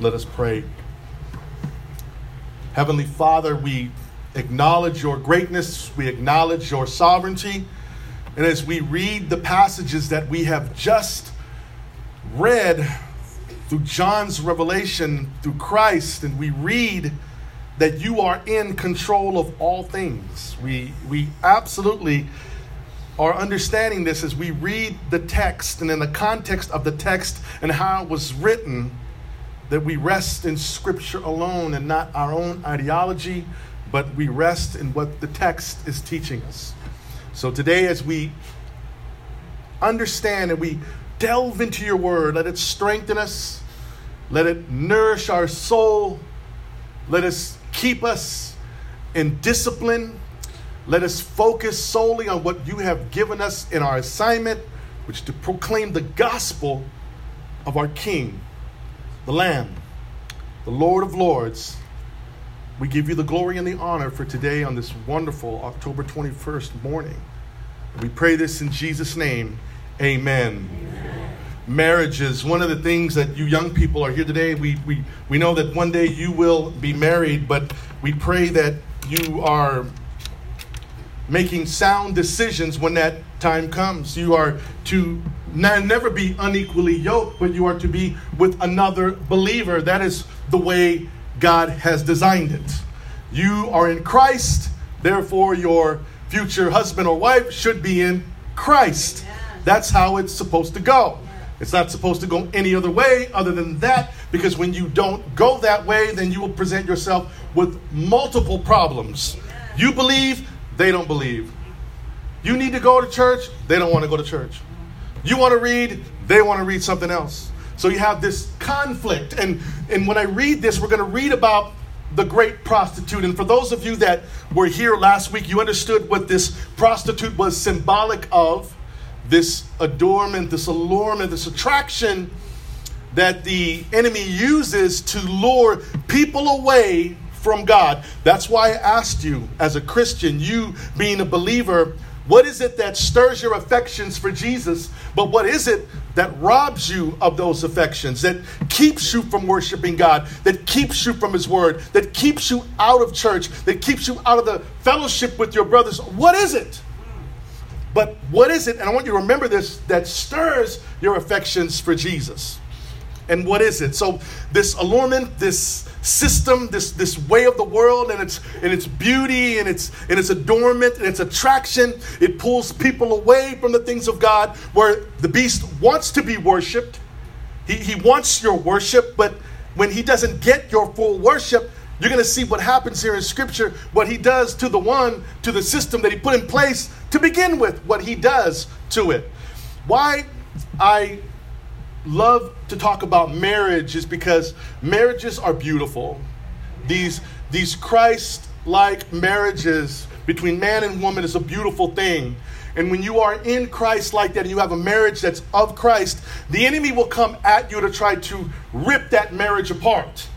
Let us pray. Heavenly Father, we acknowledge your greatness, we acknowledge your sovereignty. And as we read the passages that we have just read through John's revelation, through Christ, and we read that you are in control of all things. We, we absolutely are understanding this as we read the text and in the context of the text and how it was written, that we rest in Scripture alone and not our own ideology, but we rest in what the text is teaching us. So today, as we understand and we delve into your word, let it strengthen us, let it nourish our soul, let us keep us in discipline. Let us focus solely on what you have given us in our assignment, which to proclaim the gospel of our King, the Lamb, the Lord of Lords. We give you the glory and the honor for today on this wonderful October 21st morning. We pray this in Jesus' name. Amen. Amen. Marriages, one of the things that you young people are here today, we, we, we know that one day you will be married, but we pray that you are making sound decisions when that time comes. You are to never be unequally yoked, but you are to be with another believer. That is the way God has designed it. You are in Christ, therefore, your future husband or wife should be in Christ. That's how it's supposed to go. It's not supposed to go any other way other than that, because when you don't go that way, then you will present yourself with multiple problems. You believe, they don't believe. You need to go to church, they don't want to go to church. You want to read, they want to read something else. So you have this conflict. And, and when I read this, we're going to read about the great prostitute. And for those of you that were here last week, you understood what this prostitute was symbolic of this adornment, this allurement, this attraction that the enemy uses to lure people away from God. That's why I asked you, as a Christian, you being a believer, what is it that stirs your affections for Jesus? But what is it that robs you of those affections, that keeps you from worshiping God, that keeps you from His Word, that keeps you out of church, that keeps you out of the fellowship with your brothers? What is it? But what is it? And I want you to remember this that stirs your affections for Jesus. And what is it? So this allurement, this system, this this way of the world, and its and its beauty, and its and its adornment, and its attraction, it pulls people away from the things of God. Where the beast wants to be worshipped, he he wants your worship, but when he doesn't get your full worship, you're going to see what happens here in Scripture, what he does to the one, to the system that he put in place to begin with, what he does to it. Why I love to talk about marriage is because marriages are beautiful. These, these Christ like marriages between man and woman is a beautiful thing. And when you are in Christ like that and you have a marriage that's of Christ, the enemy will come at you to try to rip that marriage apart.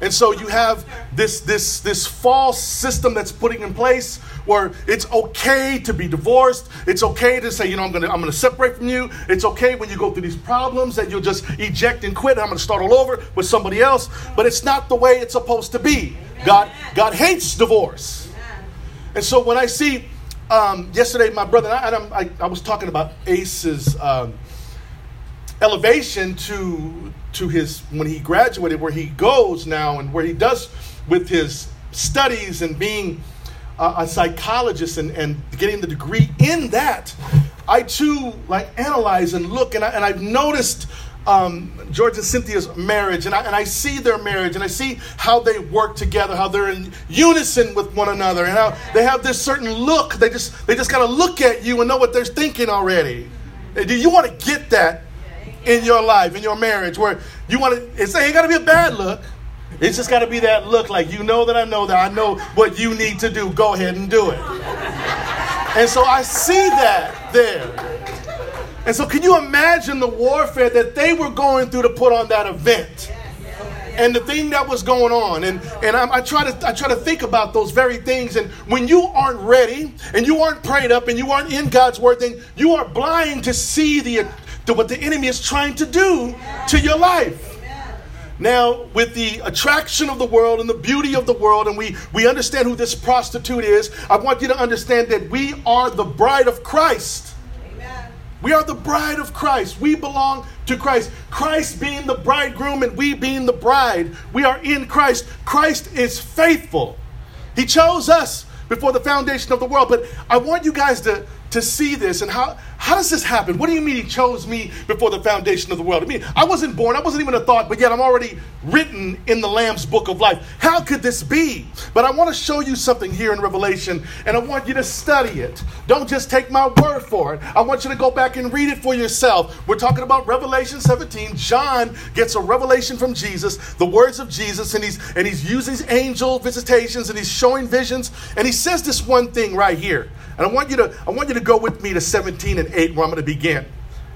And so you have this, this, this false system that's putting in place where it's okay to be divorced. It's okay to say, you know, I'm gonna I'm gonna separate from you. It's okay when you go through these problems that you'll just eject and quit. I'm gonna start all over with somebody else. But it's not the way it's supposed to be. God God hates divorce. And so when I see um, yesterday, my brother and I, I, I was talking about Ace's um, elevation to to his when he graduated, where he goes now, and where he does with his studies and being a psychologist and, and getting the degree in that, I too like analyze and look, and, I, and I've noticed um, George and Cynthia's marriage, and I, and I see their marriage, and I see how they work together, how they're in unison with one another, and how they have this certain look. They just they just kind of look at you and know what they're thinking already. Do you want to get that in your life, in your marriage, where you want to? It's ain't gotta be a bad look. It's just got to be that look like you know that I know that I know what you need to do. Go ahead and do it. And so I see that there. And so, can you imagine the warfare that they were going through to put on that event? and the thing that was going on. And, and I, I, try to, I try to think about those very things. And when you aren't ready and you aren't prayed up and you aren't in God's word, then you are blind to see the, the what the enemy is trying to do to your life. Now, with the attraction of the world and the beauty of the world, and we, we understand who this prostitute is, I want you to understand that we are the bride of Christ. Amen. We are the bride of Christ. We belong to Christ. Christ being the bridegroom and we being the bride. We are in Christ. Christ is faithful. He chose us before the foundation of the world. But I want you guys to, to see this and how, how does this happen? What do you mean he chose me before the foundation of the world? I mean, I wasn't born, I wasn't even a thought, but yet I'm already written in the Lamb's book of life. How could this be? But I want to show you something here in Revelation, and I want you to study it. Don't just take my word for it. I want you to go back and read it for yourself. We're talking about Revelation 17. John gets a revelation from Jesus, the words of Jesus, and he's and he's using angel visitations and he's showing visions, and he says this one thing right here. And I want you to I want you to go with me to 17 and 8 where I'm going to begin.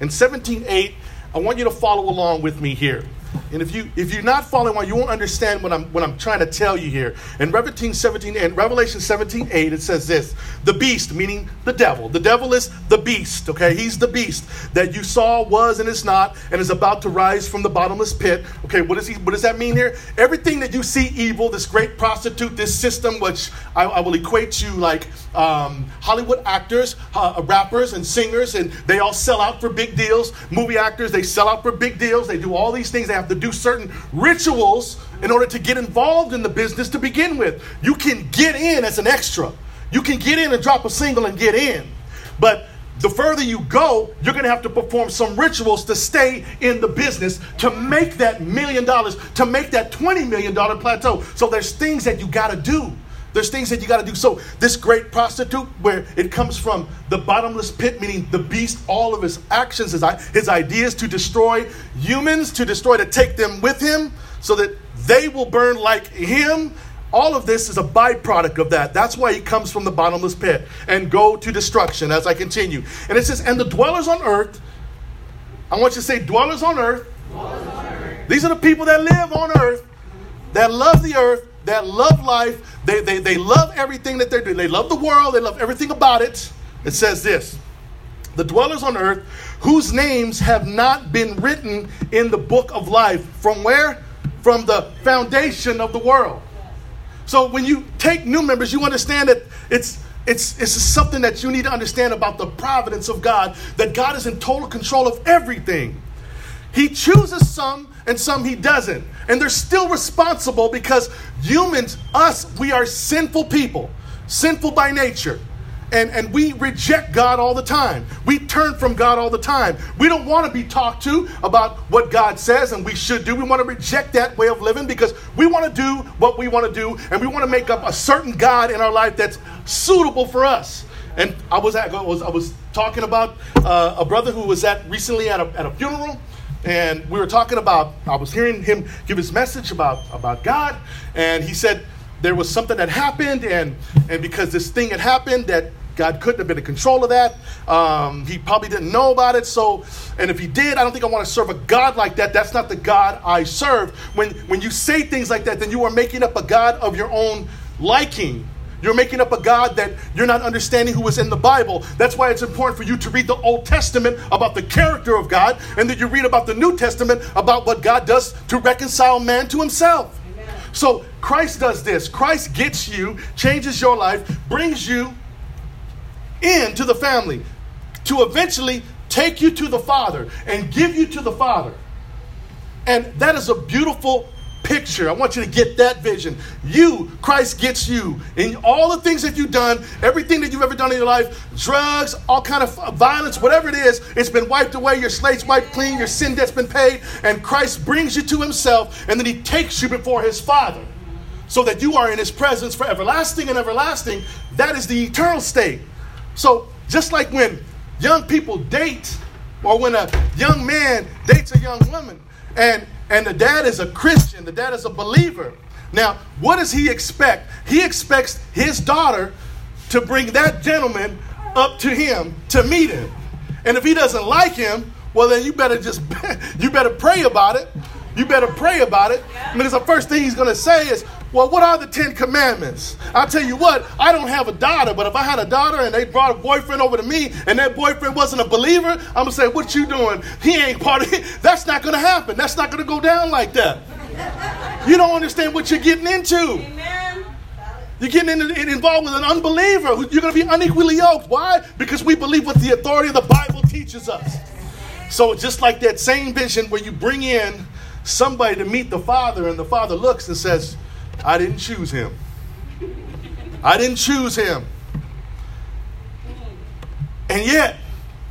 In 17, 8, I want you to follow along with me here. And if you if you're not following along, you won't understand what I'm what I'm trying to tell you here. In Revelation 17 and Revelation 17, 8, it says this: the beast, meaning the devil. The devil is the beast, okay? He's the beast that you saw, was, and is not, and is about to rise from the bottomless pit. Okay, what does he what does that mean here? Everything that you see evil, this great prostitute, this system, which I, I will equate to like um, Hollywood actors, uh, rappers, and singers, and they all sell out for big deals. Movie actors, they sell out for big deals. They do all these things. They have to do certain rituals in order to get involved in the business to begin with. You can get in as an extra. You can get in and drop a single and get in. But the further you go, you're going to have to perform some rituals to stay in the business, to make that million dollars, to make that $20 million plateau. So there's things that you got to do. There's things that you got to do. So, this great prostitute, where it comes from the bottomless pit, meaning the beast, all of his actions, his, his ideas to destroy humans, to destroy, to take them with him so that they will burn like him. All of this is a byproduct of that. That's why he comes from the bottomless pit and go to destruction as I continue. And it says, And the dwellers on earth, I want you to say, dwellers on earth. Dwellers on earth. These are the people that live on earth, that love the earth, that love life. They, they, they love everything that they're doing. They love the world. They love everything about it. It says this The dwellers on earth whose names have not been written in the book of life. From where? From the foundation of the world. So when you take new members, you understand that it's it's, it's something that you need to understand about the providence of God, that God is in total control of everything. He chooses some and some he doesn't. And they're still responsible because humans, us, we are sinful people, sinful by nature. And, and we reject God all the time. We turn from God all the time. We don't want to be talked to about what God says and we should do. We want to reject that way of living because we want to do what we want to do and we want to make up a certain God in our life that's suitable for us. And I was at, I was, I was talking about uh, a brother who was at recently at a, at a funeral and we were talking about i was hearing him give his message about about god and he said there was something that happened and and because this thing had happened that god couldn't have been in control of that um, he probably didn't know about it. So and if he did i don't think i want to serve a god like that. That's not the god i serve. When when you say things like that then you are making up a god of your own liking you're making up a God that you're not understanding who is in the Bible. That's why it's important for you to read the Old Testament about the character of God, and that you read about the New Testament about what God does to reconcile man to himself. Amen. So Christ does this. Christ gets you, changes your life, brings you into the family to eventually take you to the Father and give you to the Father. And that is a beautiful picture. I want you to get that vision. You, Christ gets you. In all the things that you've done, everything that you've ever done in your life, drugs, all kind of violence, whatever it is, it's been wiped away. Your slate's wiped clean. Your sin debt's been paid. And Christ brings you to himself, and then he takes you before his Father so that you are in his presence for everlasting and everlasting. That is the eternal state. So just like when young people date, or when a young man dates a young woman, and and the dad is a Christian, the dad is a believer. Now, what does he expect? He expects his daughter to bring that gentleman up to him to meet him. And if he doesn't like him, well then you better just you better pray about it. You better pray about it. Because the first thing he's to say is, well, what are the Ten Commandments? I'll tell you what, I don't have a daughter, but if I had a daughter and they brought a boyfriend over to me and that boyfriend wasn't a believer, I'm going to say, what you doing? He ain't part of it. That's not going to happen. That's not going to go down like that. You don't understand what you're getting into. You're getting in, involved with an unbeliever. You're going to be unequally yoked. Why? Because we believe what the authority of the Bible teaches us. So, just like that same vision where you bring in somebody to meet the Father, and the Father looks and says, I didn't choose him. I didn't choose him. And yet,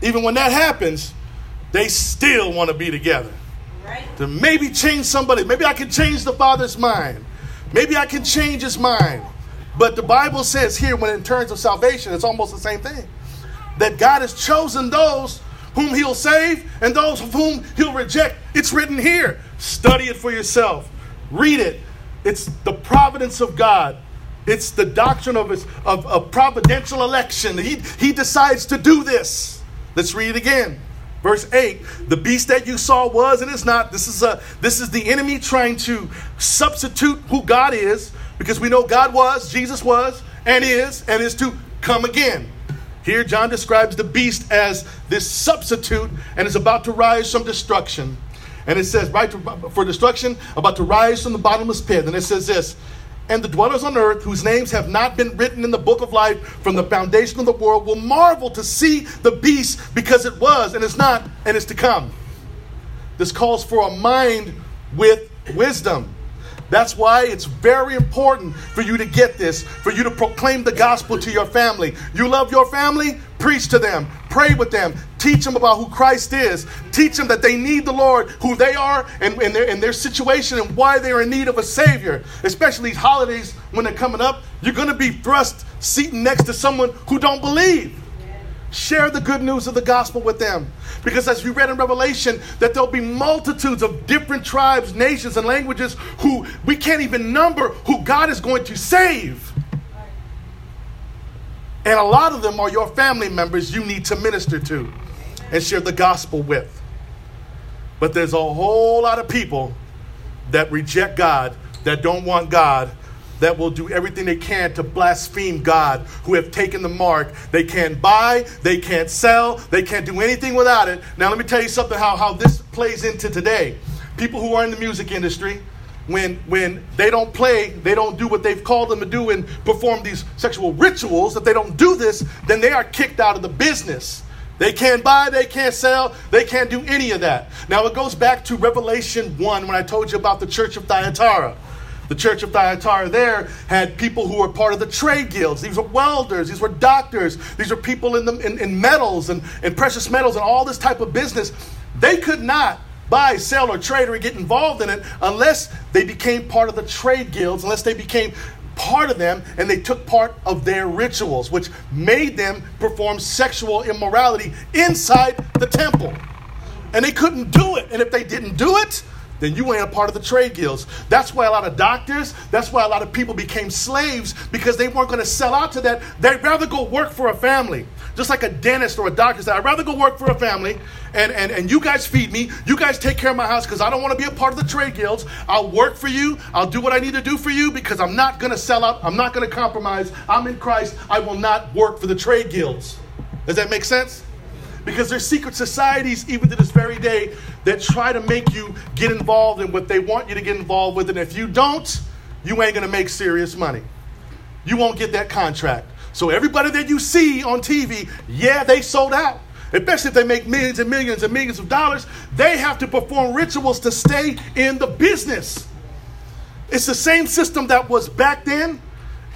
even when that happens, they still want to be together. Right. To maybe change somebody. Maybe I can change the Father's mind. Maybe I can change his mind. But the Bible says here, when in terms of salvation, it's almost the same thing. That God has chosen those whom he'll save and those of whom he'll reject. It's written here. Study it for yourself. Read it. It's the providence of God. It's the doctrine of his of, of providential election. He, he decides to do this. Let's read it again. Verse 8, the beast that you saw was and is not. This is a this is the enemy trying to substitute who God is, because we know God was, Jesus was, and is, and is to come again. Here, John describes the beast as this substitute and is about to rise from destruction. And it says, right for destruction, about to rise from the bottomless pit. And it says this And the dwellers on earth, whose names have not been written in the book of life from the foundation of the world, will marvel to see the beast because it was, and is not, and is to come. This calls for a mind with wisdom. That's why it's very important for you to get this, for you to proclaim the gospel to your family. You love your family? Preach to them, pray with them, teach them about who Christ is, teach them that they need the Lord, who they are, and, and, their, and their situation, and why they're in need of a Savior. Especially these holidays when they're coming up, you're going to be thrust seating next to someone who don't believe. Share the good news of the gospel with them. Because as we read in Revelation, that there'll be multitudes of different tribes, nations, and languages who we can't even number who God is going to save. And a lot of them are your family members you need to minister to and share the gospel with. But there's a whole lot of people that reject God, that don't want God, that will do everything they can to blaspheme God, who have taken the mark. They can't buy, they can't sell, they can't do anything without it. Now, let me tell you something how, how this plays into today. People who are in the music industry, when, when they don't play, they don't do what they've called them to do and perform these sexual rituals, if they don't do this, then they are kicked out of the business. They can't buy, they can't sell, they can't do any of that. Now it goes back to Revelation 1 when I told you about the church of Thyatira. The church of Thyatira there had people who were part of the trade guilds. These were welders, these were doctors, these were people in, the, in, in metals and, and precious metals and all this type of business. They could not buy, sell, or trade or get involved in it unless they became part of the trade guilds, unless they became part of them and they took part of their rituals, which made them perform sexual immorality inside the temple. And they couldn't do it. And if they didn't do it, then you ain't a part of the trade guilds. That's why a lot of doctors, that's why a lot of people became slaves because they weren't going to sell out to that. They'd rather go work for a family. Just like a dentist or a doctor said, I'd rather go work for a family and, and, and you guys feed me. You guys take care of my house because I don't want to be a part of the trade guilds. I'll work for you. I'll do what I need to do for you because I'm not going to sell out. I'm not going to compromise. I'm in Christ. I will not work for the trade guilds. Does that make sense? Because there's secret societies, even to this very day, that try to make you get involved in what they want you to get involved with. And if you don't, you ain't to make serious money. You won't get that contract. So everybody that you see on TV, yeah, they sold out. Especially if they make millions and millions and millions of dollars, they have to perform rituals to stay in the business. It's the same system that was back then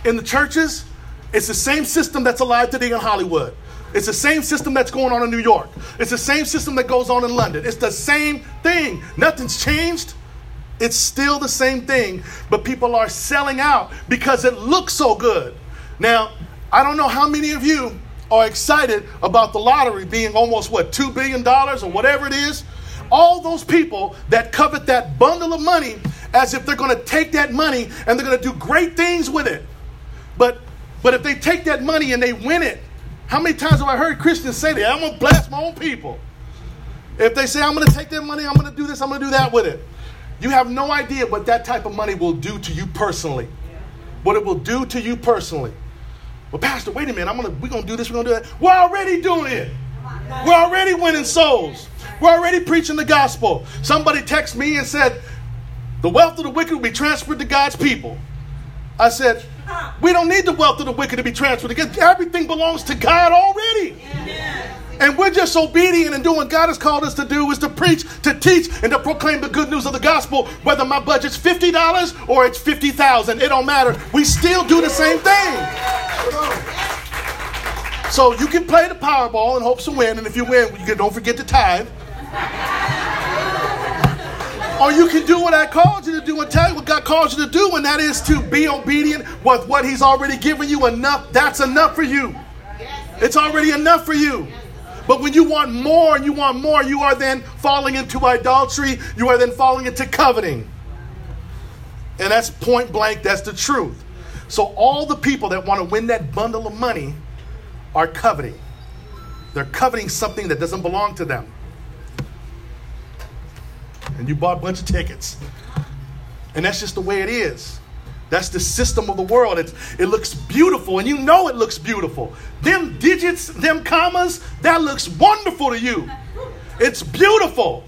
in the churches. It's the same system that's alive today in Hollywood. It's the same system that's going on in New York. It's the same system that goes on in London. It's the same thing. Nothing's changed. It's still the same thing, but people are selling out because it looks so good. Now, I don't know how many of you are excited about the lottery being almost what, $2 billion or whatever it is. All those people that covet that bundle of money as if they're going to take that money and they're going to do great things with it. But but if they take that money and they win it, how many times have I heard Christians say that? I'm going to blast my own people. If they say, I'm going to take their money, I'm going to do this, I'm going to do that with it. You have no idea what that type of money will do to you personally. What it will do to you personally. Well, Pastor, wait a minute. I'm gonna we're gonna do this, we're gonna do that. We're already doing it. We're already winning souls. We're already preaching the gospel. Somebody texted me and said, The wealth of the wicked will be transferred to God's people. I said, we don't need the wealth of the wicked to be transferred because everything belongs to God already. And we're just obedient and doing what God has called us to do is to preach, to teach, and to proclaim the good news of the gospel. Whether my budget's fifty dollars or it's fifty thousand, it don't matter. We still do the same thing. So you can play the Powerball and hope to win, and if you win, you don't forget to tithe. Or you can do what I called you to do and tell you what God called you to do, and that is to be obedient with what He's already given you. Enough, that's enough for you. It's already enough for you. But when you want more and you want more, you are then falling into idolatry. You are then falling into coveting. And that's point blank, that's the truth. So all the people that want to win that bundle of money are coveting. They're coveting something that doesn't belong to them and you bought a bunch of tickets. And that's just the way it is. That's the system of the world. It, it looks beautiful, and you know it looks beautiful. Them digits, them commas, that looks wonderful to you. It's beautiful.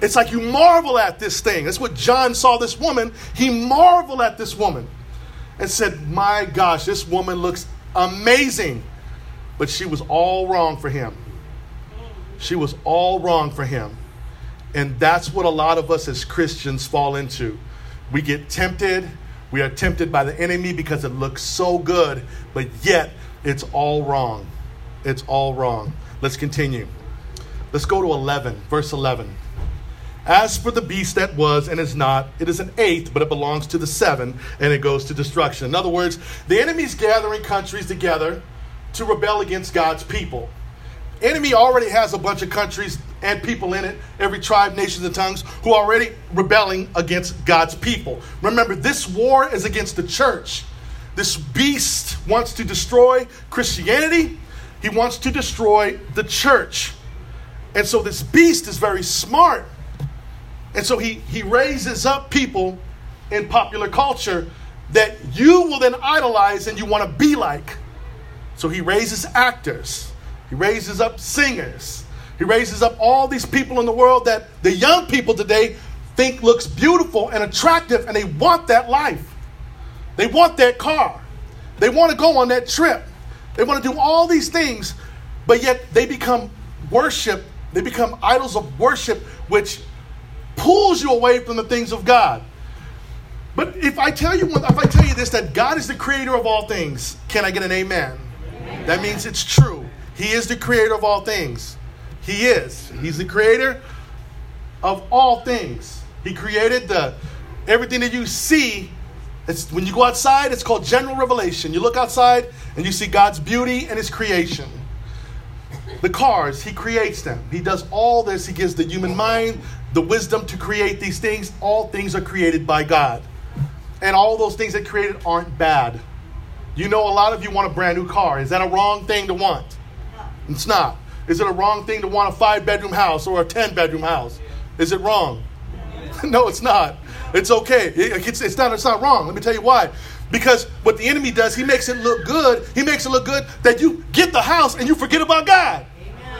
It's like you marvel at this thing. That's what John saw this woman. He marveled at this woman and said, My gosh, this woman looks amazing. But she was all wrong for him. She was all wrong for him. And that's what a lot of us as Christians fall into. We get tempted. We are tempted by the enemy because it looks so good, but yet it's all wrong. It's all wrong. Let's continue. Let's go to 11, verse 11. As for the beast that was and is not, it is an eighth, but it belongs to the seven, and it goes to destruction. In other words, the enemy's gathering countries together to rebel against God's people. Enemy already has a bunch of countries and people in it, every tribe, nations, and tongues, who are already rebelling against God's people. Remember, this war is against the church. This beast wants to destroy Christianity, he wants to destroy the church. And so this beast is very smart. And so he, he raises up people in popular culture that you will then idolize and you want to be like. So he raises actors, he raises up singers, he raises up all these people in the world that the young people today think looks beautiful and attractive, and they want that life. They want that car. They want to go on that trip. They want to do all these things, but yet they become worship. They become idols of worship, which pulls you away from the things of God. But if I tell you if I tell you this, that God is the creator of all things, can I get an amen? amen? That means it's true. He is the creator of all things. He is. He's the creator of all things. He created the everything that you see. It's, when you go outside, it's called general revelation. You look outside and you see God's beauty and His creation. The cars, He creates them. He does all this. He gives the human mind the wisdom to create these things. All things are created by God. And all those things that created aren't bad. You know, a lot of you want a brand new car. Is that a wrong thing to want? It's not. Is it a wrong thing to want a five bedroom house or a 10 bedroom house? Is it wrong? no, it's not. It's okay. It's, it's, not, it's not wrong. Let me tell you why. Because what the enemy does, he makes it look good. He makes it look good that you get the house and you forget about God.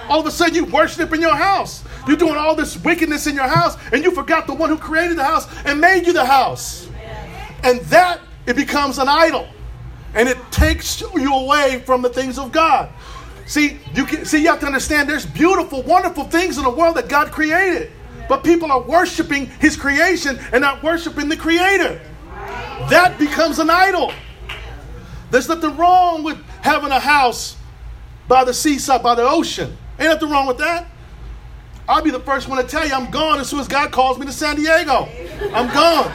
All of a sudden, you worship in your house. You're doing all this wickedness in your house, and you forgot the one who created the house and made you the house. And that, it becomes an idol. And it takes you away from the things of God. See, you can see you have to understand there's beautiful, wonderful things in the world that God created. But people are worshiping his creation and not worshiping the creator. That becomes an idol. There's nothing wrong with having a house by the seaside, by the ocean. Ain't nothing wrong with that. I'll be the first one to tell you I'm gone as soon as God calls me to San Diego. I'm gone.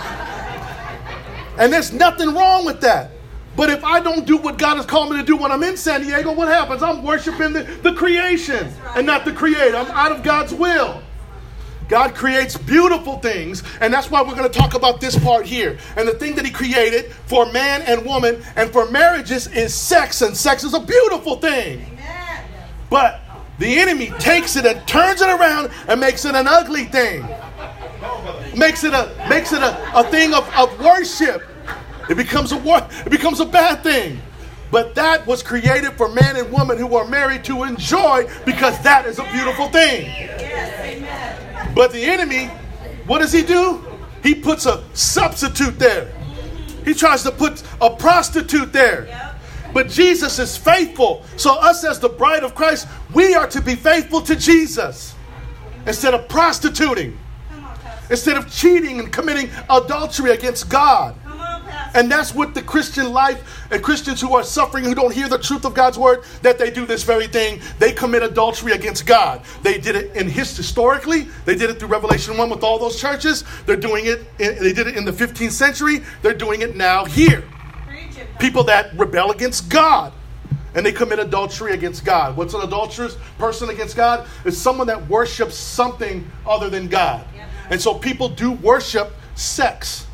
And there's nothing wrong with that. But if I don't do what God has called me to do when I'm in San Diego, what happens? I'm worshiping the, the creation and not the creator. I'm out of God's will. God creates beautiful things, and that's why we're going to talk about this part here. And the thing that He created for man and woman and for marriages is sex, and sex is a beautiful thing. Amen. But the enemy takes it and turns it around and makes it an ugly thing. Makes it a makes it a, a thing of, of worship it becomes a it becomes a bad thing. But that was created for man and woman who are married to enjoy because that is a beautiful thing. But the enemy, what does he do? he puts a substitute there. He tries to put a prostitute there. But Jesus is faithful. So, us as the bride of Christ, we are to be faithful to Jesus instead of prostituting, instead of cheating and committing adultery against God. And that's what the Christian life and Christians who are suffering, who don't hear the truth of God's word, that they do this very thing. They commit adultery against God. They did it in his historically. They did it through Revelation 1 with all those churches. They're doing it, they did it in the 15th century. They're doing it now here. People that rebel against God and they commit adultery against God. What's an adulterous person against God? Is someone that worships something other than God. And so people do worship sex.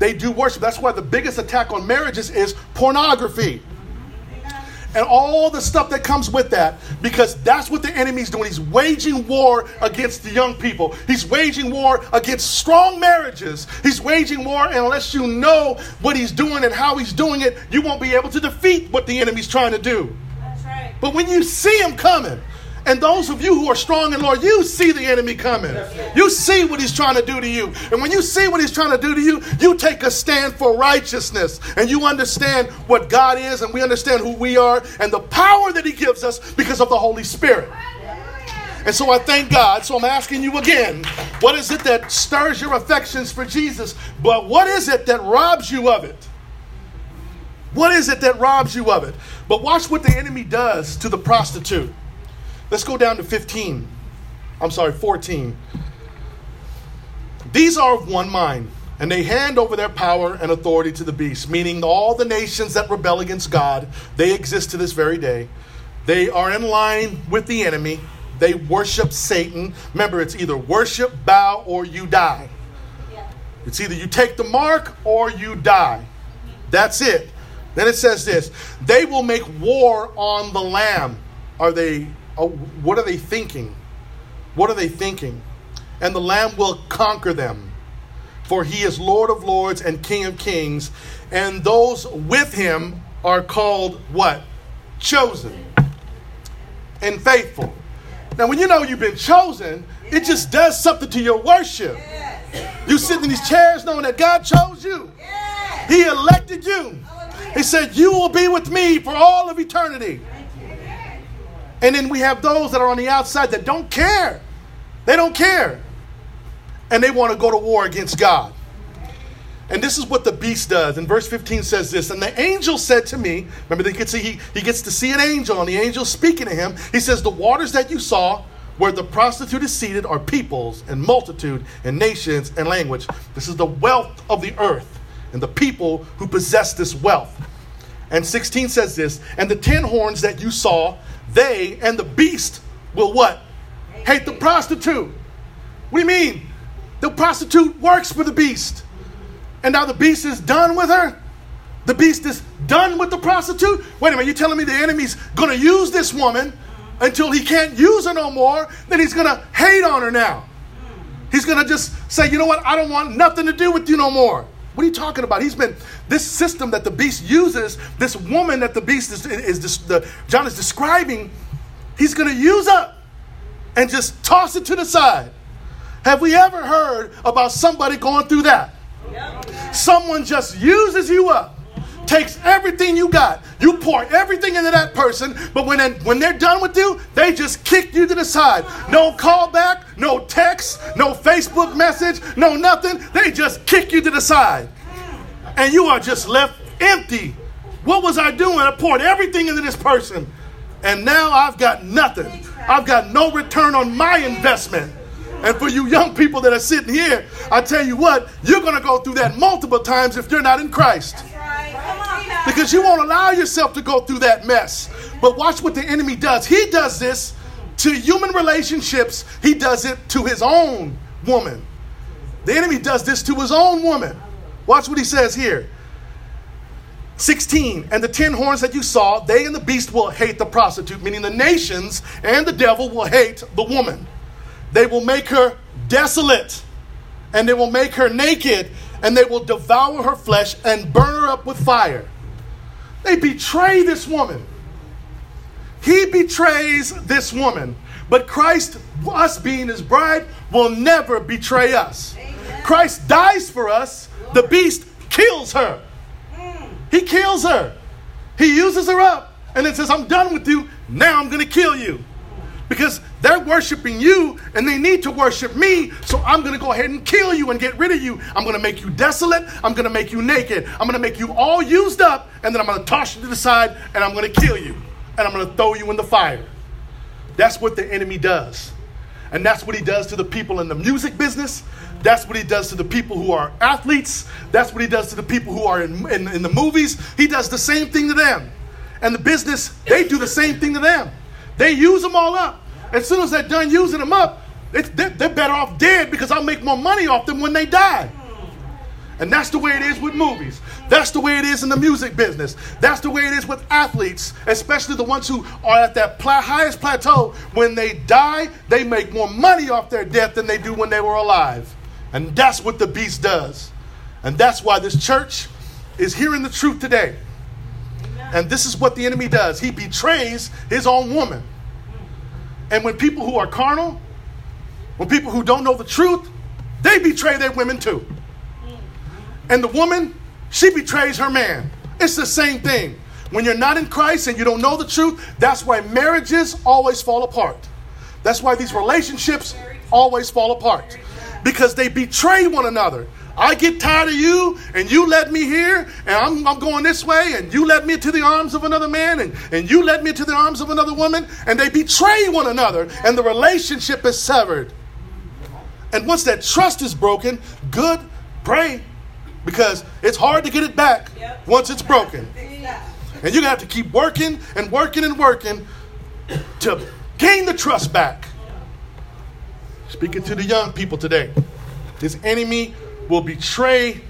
They do worship. That's why the biggest attack on marriages is pornography. And all the stuff that comes with that, because that's what the enemy's doing. He's waging war against the young people. He's waging war against strong marriages. He's waging war, and unless you know what he's doing and how he's doing it, you won't be able to defeat what the enemy's trying to do. That's right. But when you see him coming, and those of you who are strong in Lord, you see the enemy coming. You see what he's trying to do to you. And when you see what he's trying to do to you, you take a stand for righteousness. And you understand what God is, and we understand who we are, and the power that he gives us because of the Holy Spirit. And so I thank God. So I'm asking you again what is it that stirs your affections for Jesus? But what is it that robs you of it? What is it that robs you of it? But watch what the enemy does to the prostitute. Let's go down to 15. I'm sorry, 14. These are of one mind, and they hand over their power and authority to the beast, meaning all the nations that rebel against God, they exist to this very day. They are in line with the enemy. They worship Satan. Remember, it's either worship, bow, or you die. It's either you take the mark or you die. That's it. Then it says this they will make war on the Lamb. Are they oh, what are they thinking? What are they thinking? And the Lamb will conquer them. For he is Lord of lords and King of kings. And those with him are called what? Chosen and faithful. Now, when you know you've been chosen, it just does something to your worship. You sit in these chairs knowing that God chose you, He elected you. He said, You will be with me for all of eternity. And then we have those that are on the outside that don't care. They don't care. And they want to go to war against God. And this is what the beast does. And verse 15 says this And the angel said to me, remember, they could see, he, he gets to see an angel, and the angel speaking to him. He says, The waters that you saw where the prostitute is seated are peoples and multitude and nations and language. This is the wealth of the earth and the people who possess this wealth. And 16 says this And the ten horns that you saw they and the beast will what? Hate the prostitute. What do you mean? The prostitute works for the beast. And now the beast is done with her? The beast is done with the prostitute? Wait a minute, you're telling me the enemy's gonna use this woman until he can't use her no more, then he's gonna hate on her now. He's gonna just say, you know what, I don't want nothing to do with you no more. What are you talking about? He's been this system that the beast uses, this woman that the beast is, is, is the, John is describing. He's going to use up and just toss it to the side. Have we ever heard about somebody going through that? Someone just uses you up, takes everything you got, you pour everything into that person, but when, when they're done with you, they just kick you to the side. No callback, no text, no Facebook message, no nothing. They just kick you to the side. And you are just left empty. What was I doing? I poured everything into this person. And now I've got nothing. I've got no return on my investment. And for you young people that are sitting here, I tell you what, you're going to go through that multiple times if you're not in Christ because you won't allow yourself to go through that mess. But watch what the enemy does. He does this to human relationships, he does it to his own woman. The enemy does this to his own woman. Watch what he says here. 16, and the ten horns that you saw, they and the beast will hate the prostitute, meaning the nations and the devil will hate the woman. They will make her desolate, and they will make her naked, and they will devour her flesh and burn her up with fire. They betray this woman. He betrays this woman. But Christ, us being his bride, will never betray us. Amen. Christ dies for us, the beast kills her. Hmm. He kills her. He uses her up and then says, I'm done with you. Now I'm going to kill you. Because they're worshiping you and they need to worship me. So I'm going to go ahead and kill you and get rid of you. I'm going to make you desolate. I'm going to make you naked. I'm going to make you all used up. And then I'm going to toss you to the side and I'm going to kill you. And I'm going to throw you in the fire. That's what the enemy does. And that's what he does to the people in the music business. That's what he does to the people who are athletes. That's what he does to the people who are in, in, in, the movies. He does the same thing to them. And the business, they do the same thing to them. They use them all up. As soon as they're done using them up, they're, they're better off dead because I'll make more money off them when they die. And that's the way it is with movies. That's the way it is in the music business. That's the way it is with athletes, especially the ones who are at that highest plateau. When they die, they make more money off their death than they do when they were alive. And that's what the beast does. And that's why this church is hearing the truth today. And this is what the enemy does he betrays his own woman. And when people who are carnal, when people who don't know the truth, they betray their women too. And the woman, she betrays her man. It's the same thing. When you're not in Christ and you don't know the truth, that's why marriages always fall apart. That's why these relationships always fall apart. Because they betray one another. I get tired of you, and you let me here, and I'm, I'm going this way, and you let me to the arms of another man, and, and you let me to the arms of another woman, and they betray one another, and the relationship is severed. And once that trust is broken, good, pray because it's hard to get it back yep. once it's broken. And to have to keep working and working and working to gain the trust back. Speaking to the young people today, this enemy will betray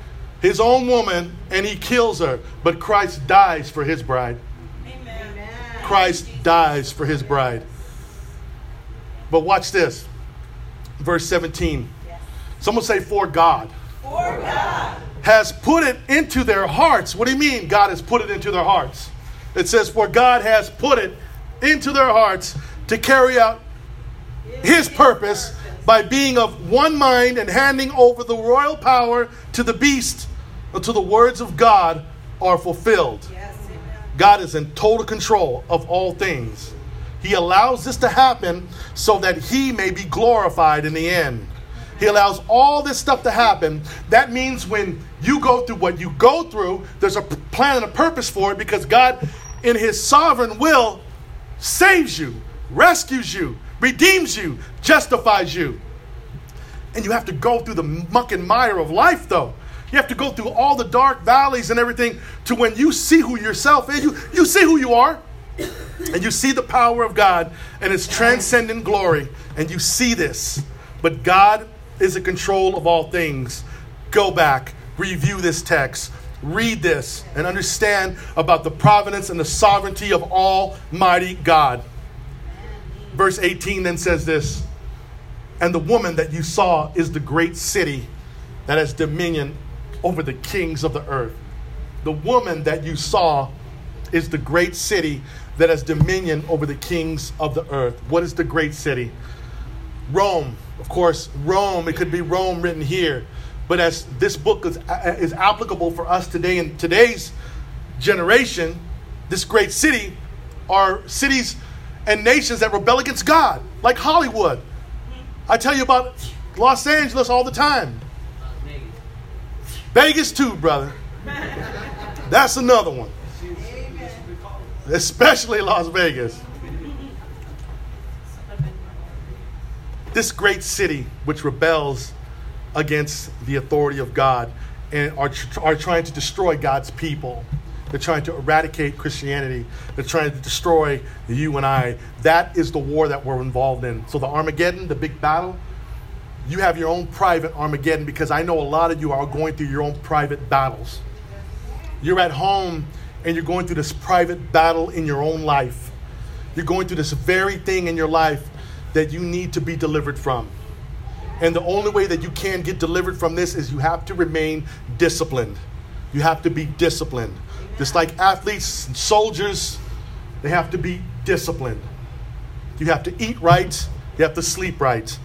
his own woman and he kills her, but Christ dies for his bride. Amen. Christ dies for his bride. But watch this. Verse 17. Someone say, For God. For God has put it into their hearts. What do you mean God has put it into their hearts? It says, For God has put it into their hearts to carry out his purpose by being of one mind and handing over the royal power to the beast until the words of God are fulfilled. God is in total control of all things. He allows this to happen so that he may be glorified in the end. He allows all this stuff to happen. That means when you go through what you go through, there's a plan and a purpose for it because God, in His sovereign will, saves you, rescues you, redeems you, justifies you. And you have to go through the muck and mire of life, though. You have to go through all the dark valleys and everything to when you see who yourself is. You, you see who you are, and you see the power of God and its transcendent glory, and you see this. But God is in control of all things. Go back, review this text, read this, and understand about the providence and the sovereignty of Almighty God. Verse 18 then says this And the woman that you saw is the great city that has dominion over the kings of the earth. The woman that you saw is the great city that has dominion over the kings of the earth. What is the great city? Rome of course, Rome, it could be Rome written here. But as this book is, uh, is applicable for us today in today's generation, this great city are cities and nations that rebel against God, like Hollywood. I tell you about Los Angeles all the time. Vegas, too, brother. That's another one. Especially Las Vegas. this great city which rebels against the authority of God and are, are trying to destroy God's people. They're trying to eradicate Christianity. They're trying to destroy you and I. That is the war that we're involved in. So, the Armageddon, the big battle, you have your own private Armageddon because I know a lot of you are going through your own private battles. You're at home and you're going through this private battle in your own life. You're going through this very thing in your life that you need to be delivered from. And the only way that you can get delivered from this is you have to remain disciplined. You have to be disciplined. Just like athletes and soldiers, they have to be disciplined. You have to eat right, you have to sleep right.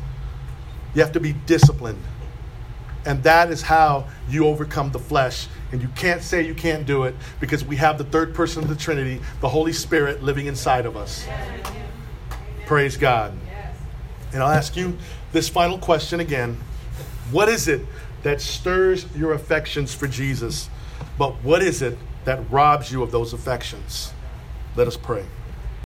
You have to be disciplined. And that is how you overcome the flesh. And you can't say you can't do it because we have the third person of the Trinity, the Holy Spirit, living inside of us. Praise God. And I'll ask you this final question again What is it that stirs your affections for Jesus? But what is it that robs you of those affections? Let us pray.